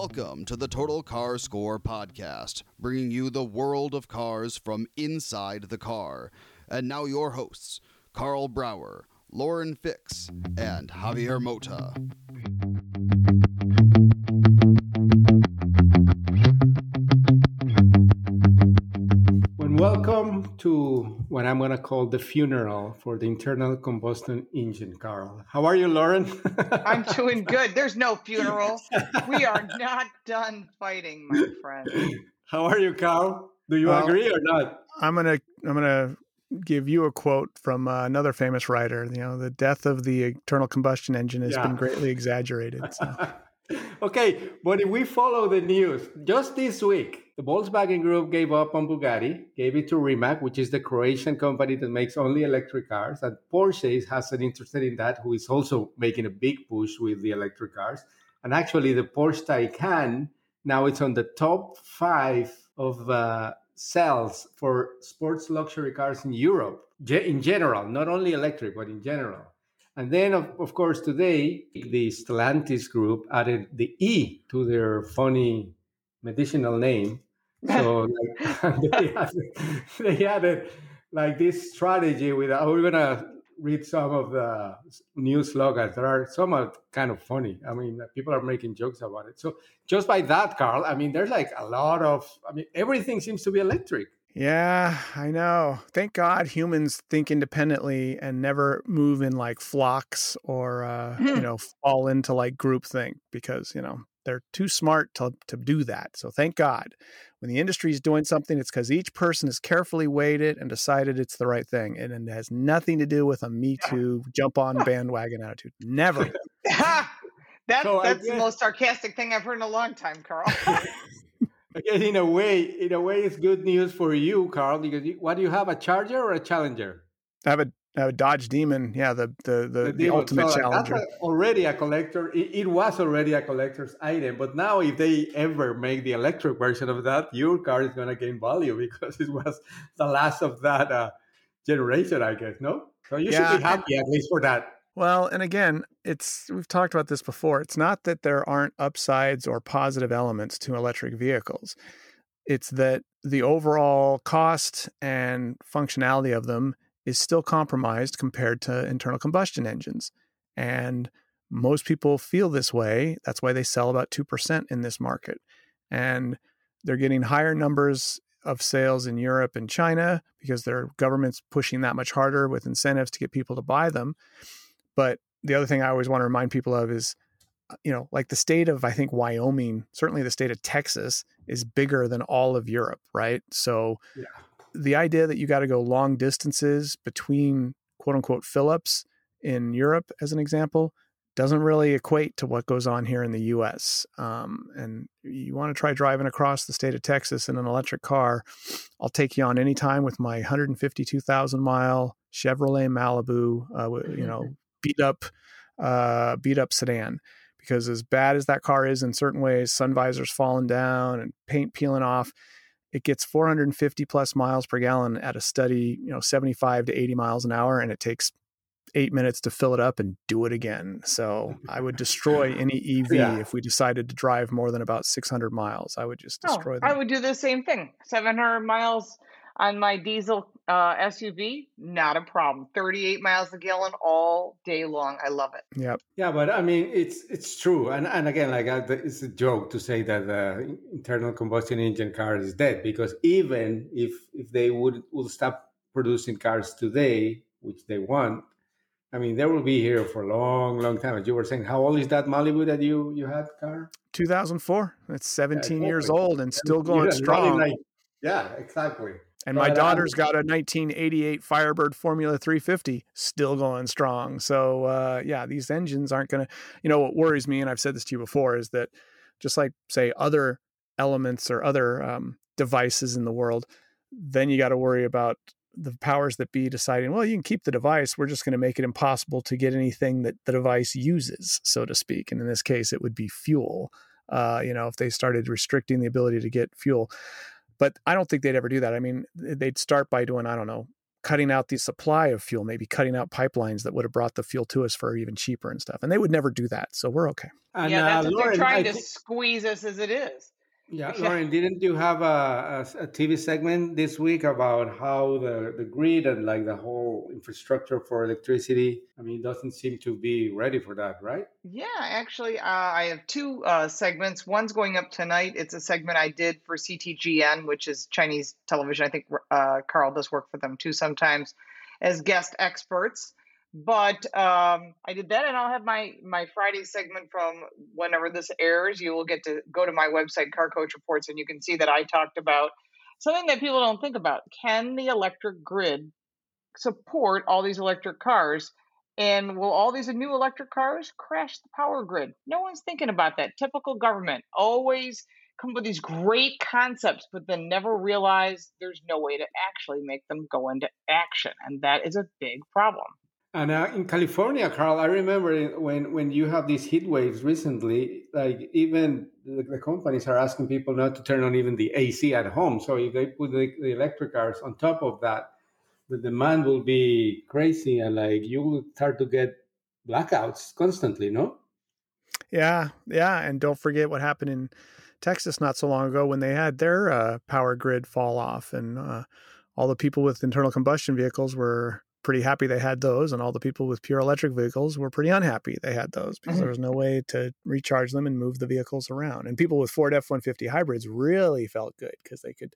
Welcome to the Total Car Score podcast, bringing you the world of cars from inside the car. And now, your hosts, Karl Brauer, Lauren Fix, and Javier Mota. What I'm going to call the funeral for the internal combustion engine, Karl. How are you, Lauren? I'm doing good. There's no funeral. We are not done fighting, my friend. How are you, Karl? Do you well, agree or not? I'm gonna I'm gonna give you a quote from uh, another famous writer. You know, the death of the internal combustion engine has yeah. been greatly exaggerated. So. okay, but if we follow the news, just this week, the Volkswagen Group gave up on Bugatti, gave it to Rimac, which is the Croatian company that makes only electric cars. And Porsche hasn't interested in that, who is also making a big push with the electric cars. And actually, the Porsche Taycan now it's on the top five of uh, sales for sports luxury cars in Europe, in general, not only electric, but in general. And then, of, of course, today, the Stellantis group added the E to their funny medicinal name. So like, they, had, they added like this strategy with, uh, we're going to read some of the new slogans that are somewhat kind of funny. I mean, people are making jokes about it. So just by that, Karl, I mean, there's like a lot of, I mean, everything seems to be electric. Yeah, I know. Thank God humans think independently and never move in like flocks or uh, you know fall into like groupthink because you know they're too smart to to do that. So thank God. When the industry is doing something, it's because each person has carefully weighed it and decided it's the right thing, and it has nothing to do with a Me Too jump on bandwagon attitude. Never. that, so that's the most sarcastic thing I've heard in a long time, Karl. guess in a way, in a way, it's good news for you, Karl. Because you, what do you have? A Charger or a Challenger? I have a, Have a Dodge Demon. Yeah, the the the, the, the ultimate so Challenger. That's a, already a collector. It, it, was already a collector's item, but now if they ever make the electric version of that, your car is going to gain value because it was the last of that uh, generation, I guess. No, so you yeah, should be happy at least for that. Well, and again, it's we've talked about this before. It's not that there aren't upsides or positive elements to electric vehicles. It's that the overall cost and functionality of them is still compromised compared to internal combustion engines. And most people feel this way. That's why they sell about 2% in this market. And they're getting higher numbers of sales in Europe and China because their government's pushing that much harder with incentives to get people to buy them. But the other thing I always want to remind people of is, uh, you know, like the state of, I think, Wyoming, certainly the state of Texas is bigger than all of Europe, right? So yeah. The idea that you got to go long distances between quote unquote fill-ups in Europe, as an example, doesn't really equate to what goes on here in the US. Um, and you want to try driving across the state of Texas in an electric car, I'll take you on anytime with my 152,000 mile Chevrolet Malibu, uh, you know, beat up uh, beat up sedan because as bad as that car is in certain ways, sun visors falling down and paint peeling off, it gets 450 plus miles per gallon at a steady, you know, 75 to 80 miles an hour, and it takes eight minutes to fill it up and do it again. So I would destroy any EV yeah. if we decided to drive more than about 600 miles. I would just oh, destroy oh, them. I would do the same thing. 700 miles on my diesel uh, SUV, not a problem. 38 miles a gallon all day long. I love it. Yeah. Yeah, but I mean, it's it's true. And and again, like uh, it's a joke to say that the internal combustion engine car is dead because even if if they would would stop producing cars today, which they want, I mean, they will be here for a long, long time. As you were saying, how old is that Malibu that you you had car? 2004. It's 17 yeah, years old and still going strong. Like, yeah, exactly. And my daughter's got a 1988 Firebird Formula 350 still going strong. So, uh, yeah, these engines aren't going to, you know, what worries me, and I've said this to you before, is that just like, say, other elements or other um, devices in the world, then you got to worry about the powers that be deciding, well, you can keep the device. We're just going to make it impossible to get anything that the device uses, so to speak. And in this case, it would be fuel. Uh, you know, if they started restricting the ability to get fuel. But I don't think they'd ever do that. I mean, they'd start by doing, I don't know, cutting out the supply of fuel, maybe cutting out pipelines that would have brought the fuel to us for even cheaper and stuff. And they would never do that. So we're okay. And, yeah, that's uh, what Lauren, they're trying I to th- squeeze us as it is. Yeah, Lauren, didn't you have a, a, a, TV segment this week about how the, the grid and like the whole infrastructure for electricity? I mean, doesn't seem to be ready for that, right? Yeah, actually, uh, I have two uh, segments. One's going up tonight. It's a segment I did for CTGN, which is Chinese television. I think uh, Karl does work for them too sometimes as guest experts. But um, I did that, and I'll have my my Friday segment from whenever this airs. You will get to go to my website, Car Coach Reports, and you can see that I talked about something that people don't think about. Can the electric grid support all these electric cars? And will all these new electric cars crash the power grid? No one's thinking about that. Typical government always come up with these great concepts, but then never realize there's no way to actually make them go into action. And that is a big problem. And uh, in California, Karl, I remember when when you have these heat waves recently, like even the, the, companies are asking people not to turn on even the AC at home. So if they put the, the, electric cars on top of that, the demand will be crazy, and like you will start to get blackouts constantly. No. Yeah, yeah, and don't forget what happened in Texas not so long ago when they had their uh, power grid fall off, and uh, all the people with internal combustion vehicles were pretty happy they had those, and all the people with pure electric vehicles were pretty unhappy they had those because mm-hmm. there was no way to recharge them and move the vehicles around. And people with Ford F one fifty hybrids really felt good because they could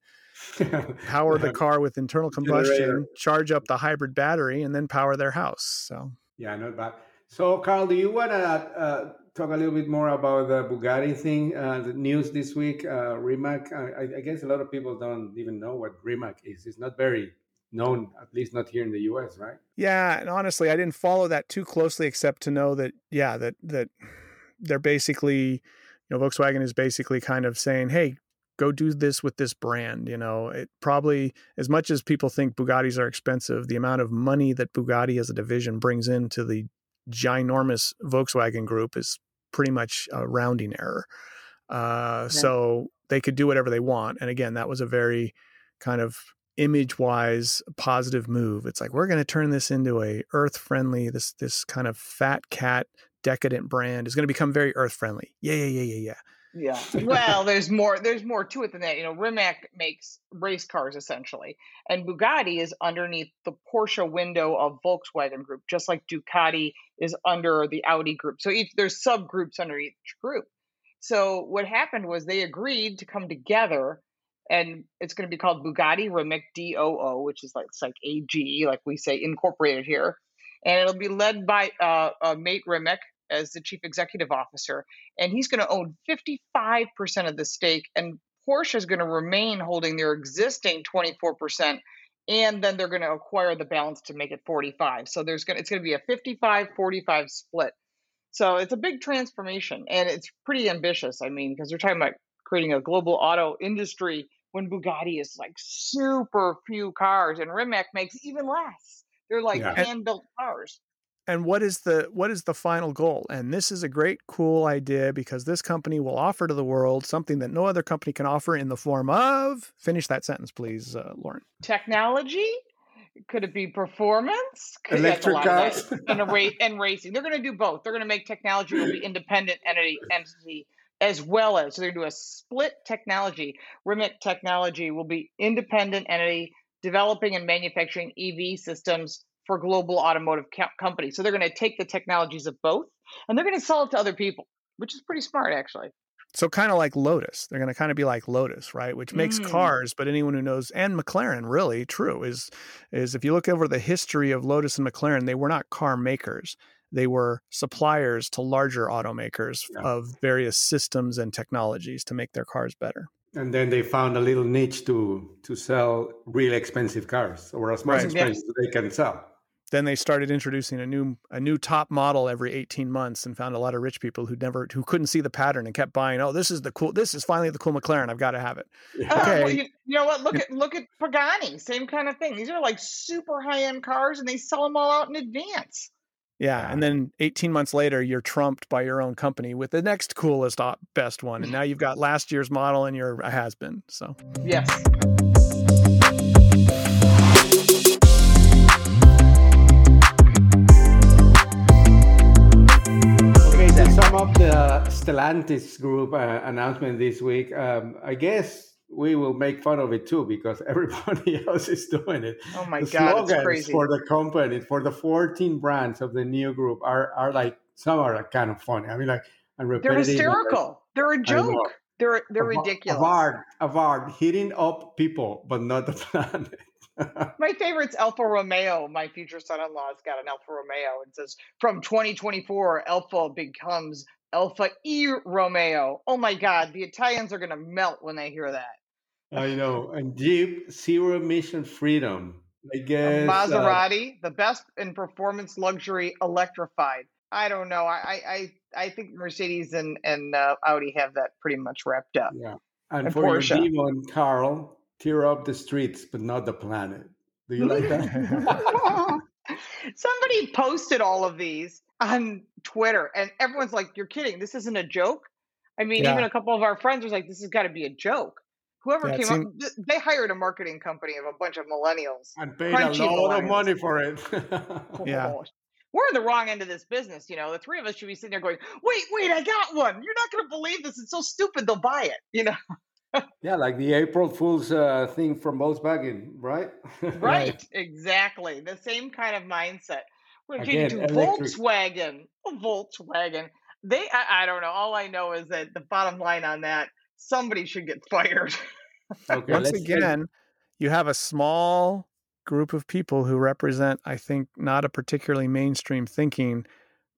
power the car with internal combustion, Generator. charge up the hybrid battery, and then power their house. So yeah, not bad. So Karl, do you want to uh, talk a little bit more about the Bugatti thing? Uh, the news this week, uh, Rimac. I, I, guess a lot of people don't even know what Rimac is. It's not very known, at least not here in the U.S., right? Yeah, and honestly, I didn't follow that too closely, except to know that yeah, that that they're basically, you know, Volkswagen is basically kind of saying, hey. Go do this with this brand. You know, it probably, as much as people think Bugattis are expensive, the amount of money that Bugatti as a division brings into the ginormous Volkswagen group is pretty much a rounding error. Uh, yeah. So they could do whatever they want. And again, that was a very kind of image wise positive move. It's like we're going to turn this into a earth friendly this this kind of fat cat decadent brand is going to become very earth friendly. Yeah, yeah, yeah, yeah, yeah. Yeah. Well, there's more there's more to it than that. You know, Rimac makes race cars essentially, and Bugatti is underneath the Porsche window of Volkswagen Group, just like Ducati is under the Audi group. So each there's subgroups under each group. So what happened was they agreed to come together and it's going to be called Bugatti Rimac DOO, which is like it's like AG, like we say incorporated here, and it'll be led by uh, uh, Mate Rimac as the chief executive officer, and he's going to own 55% of the stake, and Porsche is going to remain holding their existing 24%, and then they're going to acquire the balance to make it 45. So there's going to, it's going to be a 55-45 split. So it's a big transformation, and it's pretty ambitious. I mean, because they're talking about creating a global auto industry when Bugatti is like super few cars and Rimac makes even less. They're like yeah. hand built cars. And what is the what is the final goal? And this is a great cool idea because this company will offer to the world something that no other company can offer in the form of finish that sentence please uh, Lauren. Technology? Could it be performance? Could Electric cars and, ra- and racing. They're going to do both. They're going to make technology will be independent entity entity as well as so they're going to do a split technology. Rimac Technology will be independent entity developing and manufacturing EV systems for global automotive co- companies. So they're going to take the technologies of both and they're going to sell it to other people, which is pretty smart actually. So kind of like Lotus, they're going to kind of be like Lotus, right? Which makes mm. cars, but anyone who knows and McLaren really true is is if you look over the history of Lotus and McLaren, they were not car makers they were suppliers to larger automakers yeah. of various systems and technologies to make their cars better. And then they found a little niche to to sell really expensive cars, or as much right. expensive yes. they can sell. Then they started introducing a new a new top model every 18 months and found a lot of rich people who never who couldn't see the pattern and kept buying, oh, this is the cool this is finally the cool McLaren. I've got to have it. Yeah. Okay. Uh, well, you, you, know what? Look at look at Pagani, same kind of thing. These are like super high-end cars and they sell them all out in advance. Yeah. And then 18 months later, you're trumped by your own company with the next coolest, best one. And mm-hmm. now you've got last year's model and you're a has been. So, yes. Okay, to sum up the Stellantis group uh, announcement this week, um, I guess we will make fun of it too because everybody else is doing it. Oh my the god, it's crazy. for the company, for the 14 brands of the new group are are like some are kind of funny. I mean, like and they're hysterical. They're a joke. They're they're ridiculous. Abarth, Abarth, hitting up people, but not the planet. my favorite's Alfa Romeo. My future son-in-law's got an Alfa Romeo and says from 2024, Alfa becomes Alfa E Romeo. Oh my God, the Italians are going to melt when they hear that. I know. And Jeep, zero emission freedom. I guess. A Maserati, uh, the best in performance luxury electrified. I don't know. I I, I think Mercedes and and uh, Audi have that pretty much wrapped up. Yeah. And, and for Porsche. your demon, Karl, tear up the streets, but not the planet. Do you like that? Somebody posted all of these on Twitter, and everyone's like, "You're kidding! This isn't a joke." I mean, yeah. even a couple of our friends was like, "This has got to be a joke." Whoever yeah, came seemed... up, they hired a marketing company of a bunch of millennials and paid a lot of money for it. yeah. We're in the wrong end of this business, you know. The three of us should be sitting there going, "Wait, wait, I got one! You're not going to believe this. It's so stupid. They'll buy it." You know yeah, like the April Fool's uh, thing from Volkswagen, right? right, exactly. The same kind of mindset. We're Again, to Volkswagen. Volkswagen. They, I, I, don't know. All I know is that the bottom line on that, somebody should get fired. okay, Once again, you have a small group of people who represent, I think, not a particularly mainstream thinking,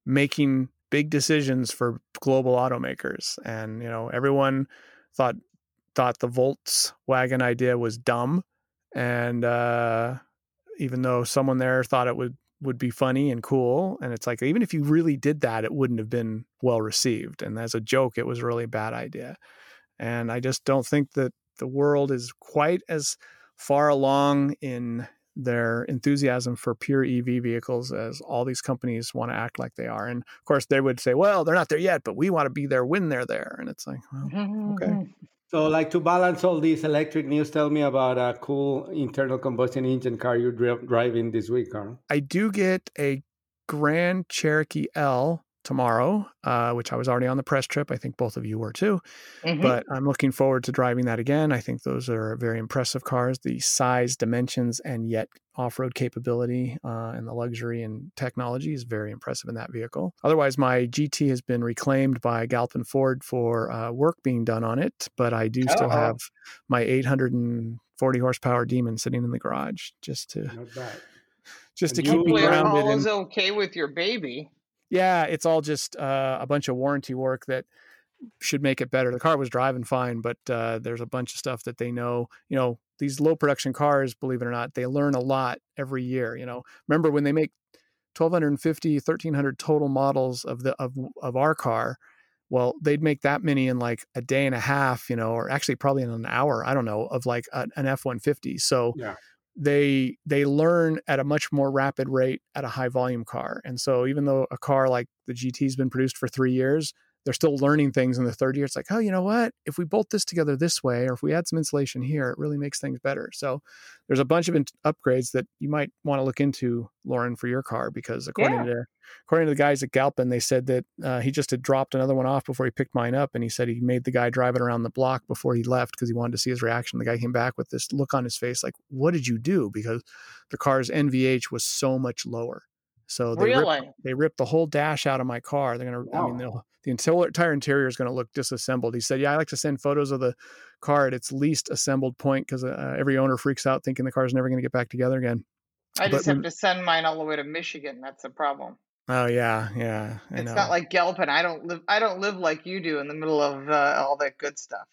making big decisions for global automakers. And, you know, everyone thought thought the Volkswagen idea was dumb, and uh, even though someone there thought it would would be funny and cool, and it's like even if you really did that, it wouldn't have been well received. And as a joke, it was a really bad idea. And I just don't think that the world is quite as far along in their enthusiasm for pure EV vehicles as all these companies want to act like they are. And of course, they would say, well, they're not there yet, but we want to be there when they're there. And it's like, well, okay. So, like to balance all these electric news, tell me about a cool internal combustion engine car you're driving this week, Karl. I do get a Grand Cherokee L tomorrow, uh, which I was already on the press trip. I think both of you were too. Mm-hmm. But I'm looking forward to driving that again. I think those are very impressive cars. The size, dimensions, and yet off road capability uh, and the luxury and technology is very impressive in that vehicle. Otherwise, my GT has been reclaimed by Galpin Ford for uh, work being done on it, but I do still oh. have my 840 horsepower Demon sitting in the garage just to. Just to keep me grounded. All is okay with your baby yeah, it's all just uh, a bunch of warranty work that should make it better. The car was driving fine, but uh, there's a bunch of stuff that they know. You know, these low production cars, believe it or not, they learn a lot every year. You know, remember when they make 1250, 1300 total models of the of of our car? Well, they'd make that many in like a day and a half, you know, or actually probably in an hour. I don't know of like an F one fifty. So. Yeah they they learn at a much more rapid rate at a high volume car. And so even though a car like the GT's been produced for 3 years, they're still learning things in the third year. It's like, oh, you know what? If we bolt this together this way, or if we add some insulation here, it really makes things better. So there's a bunch of in- upgrades that you might want to look into, Lauren, for your car, because according yeah. to according to the guys at Galpin, they said that uh, he just had dropped another one off before he picked mine up, and he said he made the guy drive it around the block before he left because he wanted to see his reaction. The guy came back with this look on his face, like, "What did you do?" Because the car's NVH was so much lower. So they really? ripped, they ripped the whole dash out of my car. They're gonna. Wow. I mean, the entire interior is going to look disassembled. He said, "Yeah, I like to send photos of the car at its least assembled point because uh, every owner freaks out thinking the car is never going to get back together again." I just but, have to send mine all the way to Michigan. That's the problem. Oh yeah, yeah. I it's know. not like Galpin. I don't live. I don't live like you do in the middle of uh, all that good stuff.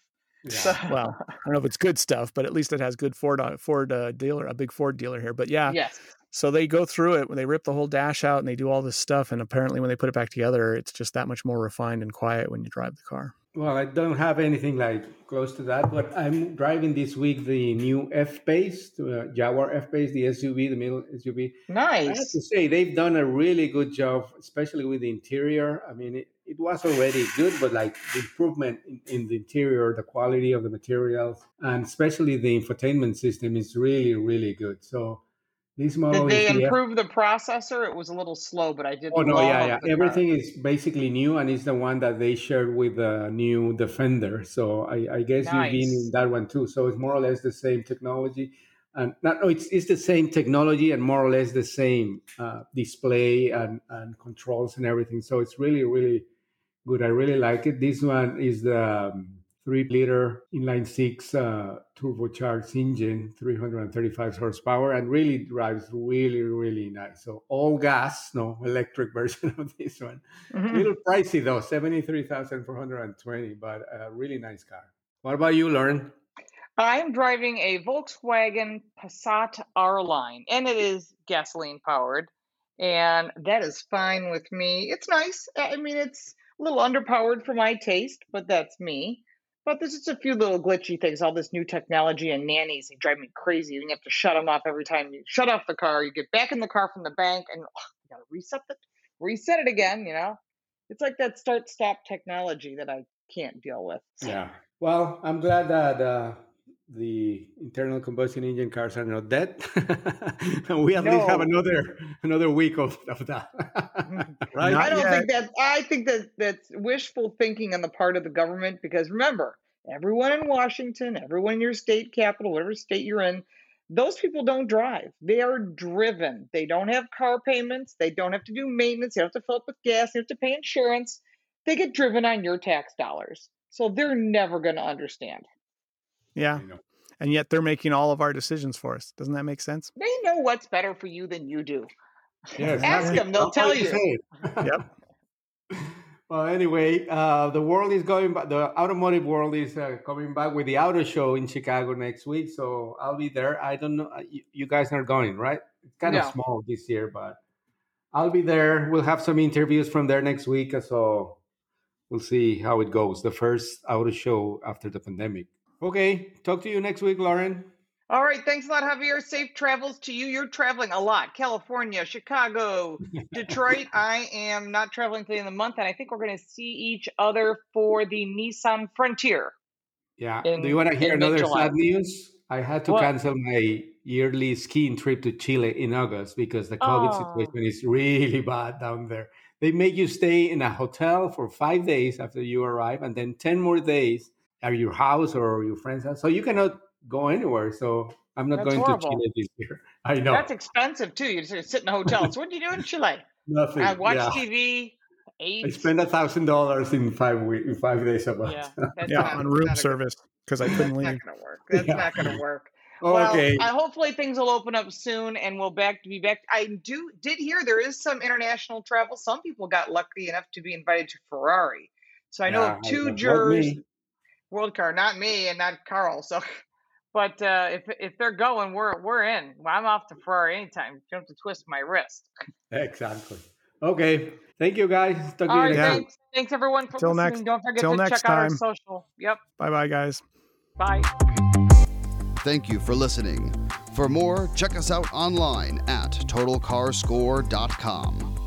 Yeah. So. well, I don't know if it's good stuff, but at least it has good Ford uh, Ford uh, dealer, a big Ford dealer here. But yeah, yes. So they go through it when they rip the whole dash out and they do all this stuff. And apparently, when they put it back together, it's just that much more refined and quiet when you drive the car. Well, I don't have anything like close to that, but I'm driving this week the new F Pace, uh, Jaguar F Pace, the SUV, the middle SUV. Nice. I have to say they've done a really good job, especially with the interior. I mean, it, it was already good, but like the improvement in, in, the interior, the quality of the materials, and especially the infotainment system is really, really good. So This model Did they is the F- the processor? It was a little slow, but I did. Oh no, yeah, yeah. the car. Everything is basically new, and it's the one that they shared with the new Defender. So I, I guess you've been in that one too. So it's more or less the same technology, and not no, it's it's the same technology and more or less the same uh, display and and controls and everything. So it's really really good. I really like it. This one is the um, three liter inline six uh, turbocharged engine, 335 horsepower, and really drives really, really nice. So all gas, no electric version of this one. Mhm. A little pricey though, 73,420, but a really nice car. What about you, Lauren? I'm driving a Volkswagen Passat R line, and it is gasoline powered, and that is fine with me. It's nice. I mean, it's a little underpowered for my taste, but that's me. But there's just a few little glitchy things. All this new technology and nannies, they drive me crazy. You have to shut them off every time you shut off the car. You get back in the car from the bank, and you gotta reset the reset it again. You know, it's like that start stop technology that I can't deal with. Yeah. Well, I'm glad that uh, the internal combustion engine cars are not dead. and we at least have another another week of, of that. right? I don't yet. think that. I think that that's wishful thinking on the part of the government because remember, everyone in Washington, everyone in your state capital, whatever state you're in, those people don't drive. They are driven. They don't have car payments. They don't have to do maintenance. They don't have to fill up with gas. They have to pay insurance. They get driven on your tax dollars. So they're never going to understand. Yeah. I know. And yet they're making all of our decisions for us. Doesn't that make sense? They know what's better for you than you do. Yeah, Ask exactly. them, they'll That's tell what you. Yep. well, anyway, uh, the world is going back. The automotive world is uh, coming back with the auto show in Chicago next week. So I'll be there. I don't know. uh, You, you guys are going, right? It's kind of small this year, but I'll be there. We'll have some interviews from there next week. So we'll see how it goes. The first auto show after the pandemic. Okay. Talk to you next week, Lauren. All right. Thanks a lot, Javier. Safe travels to you. You're traveling a lot. California, Chicago, Detroit. I am not traveling till the end of the month, and I think we're going to see each other for the Nissan Frontier. Yeah. in- Do you want to hear another mid-July. sad news? I had to What? cancel my yearly skiing trip to Chile in August because the COVID Oh. situation is really bad down there. They make you stay in a hotel for five days after you arrive, and then 10 more days at your house or your friend's house. So you cannot go anywhere. So I'm not That's going horrible. to Chile this year. I know. That's expensive too. You just sit in a hotel. so what do you do in Chile? Nothing. I watch yeah. TV. Eat. I spent a thousand dollars in five weeks, in five days a month. yeah, Yeah, not, on room service because I couldn't leave. That's leave. not going to work. That's Yeah. not going to work. okay. Well, I, hopefully things will open up soon, and we'll back to be back. I do did hear there is some international travel. Some people got lucky enough to be invited to Ferrari. So I know Yeah, of two not jurors, me. World Car, not me and not Karl. So, but uh, if if they're going, we're we're in. Well, I'm off to Ferrari anytime. You don't have to twist my wrist. Exactly. Okay. Thank you, guys. Talk to All you right, next Yeah. week. thanks. Thanks everyone for Till listening. next- don't forget till to next check out our time. social. Yep. Bye bye, guys. Bye. Thank you for listening. For more, check us out online at totalcarscore.com.